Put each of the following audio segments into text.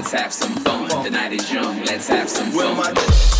let's have some fun. The night is young, let's have some fun.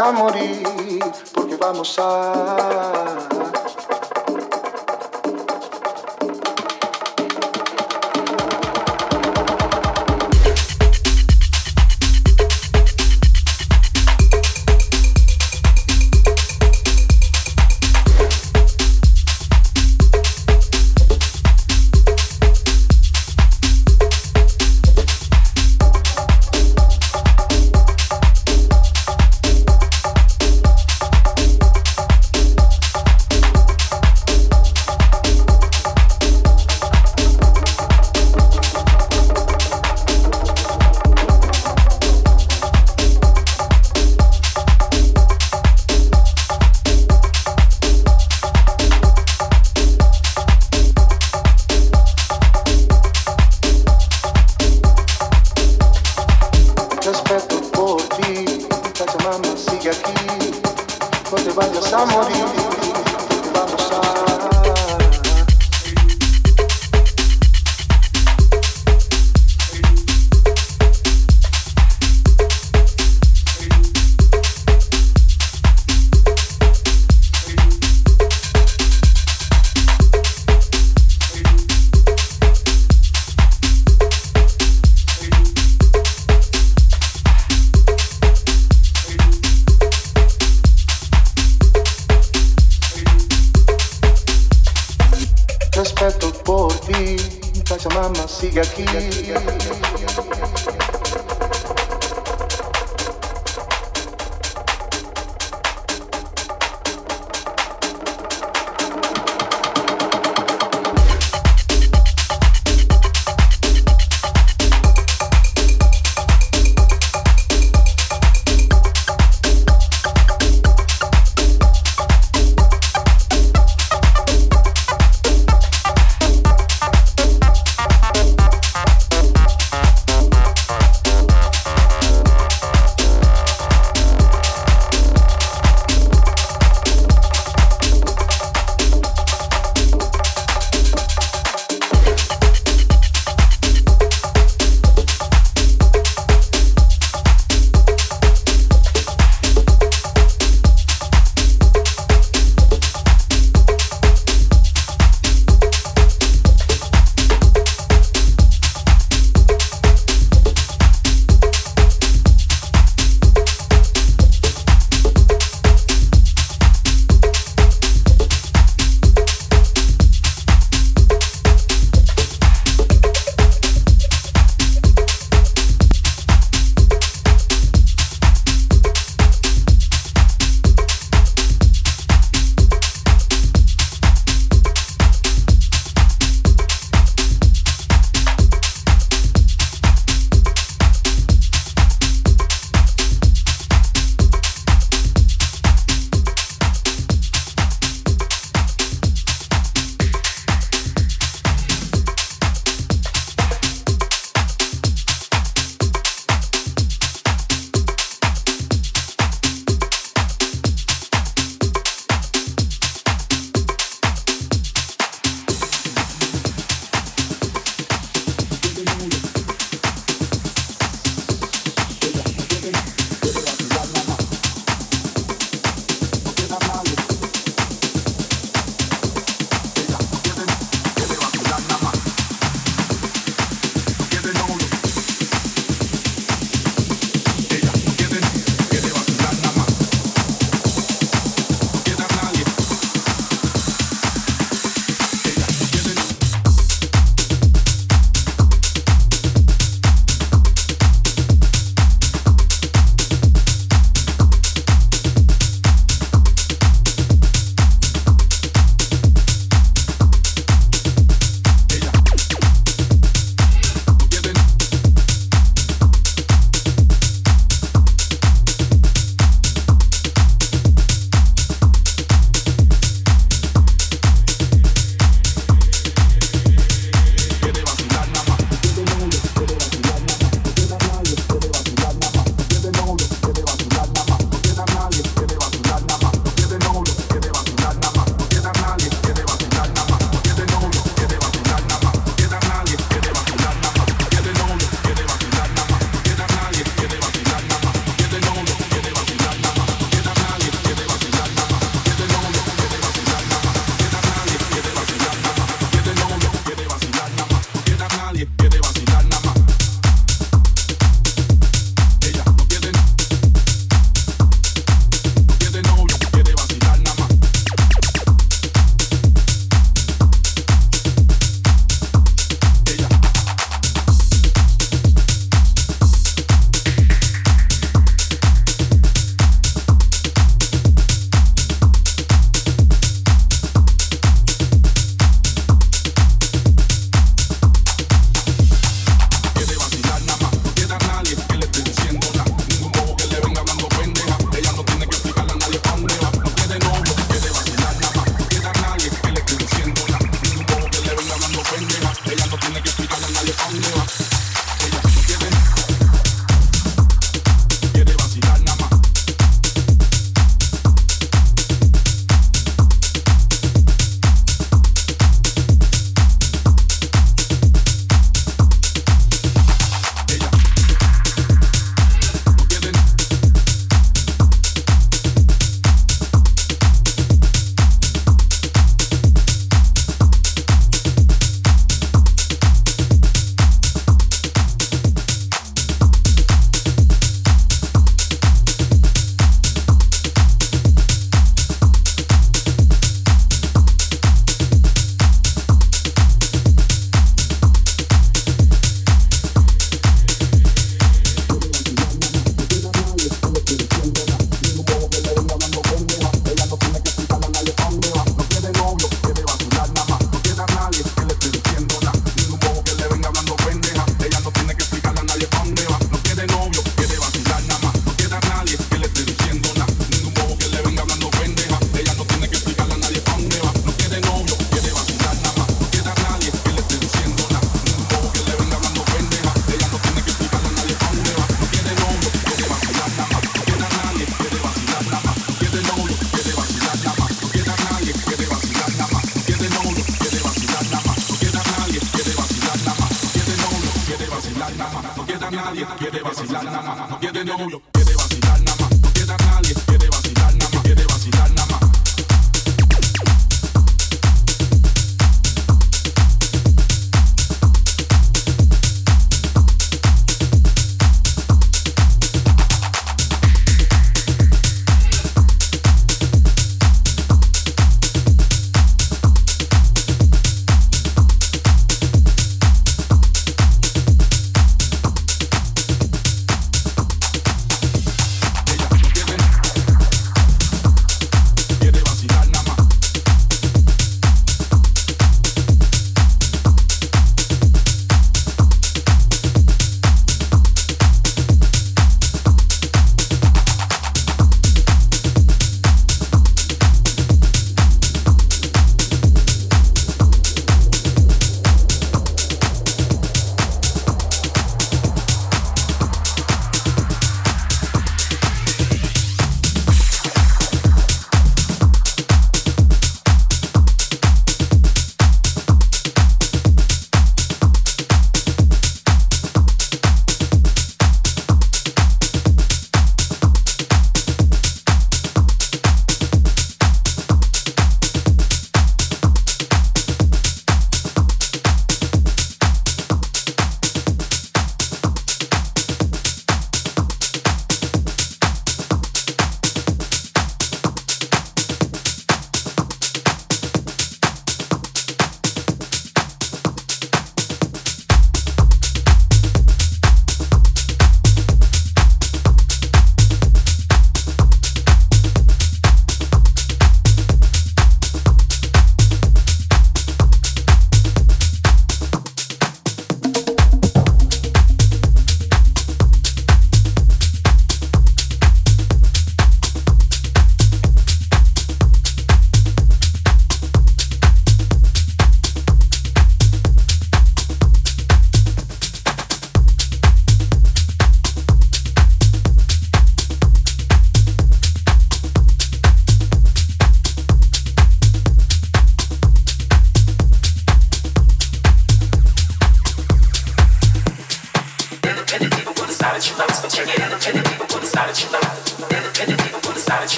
Morir,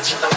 아, 가르친다.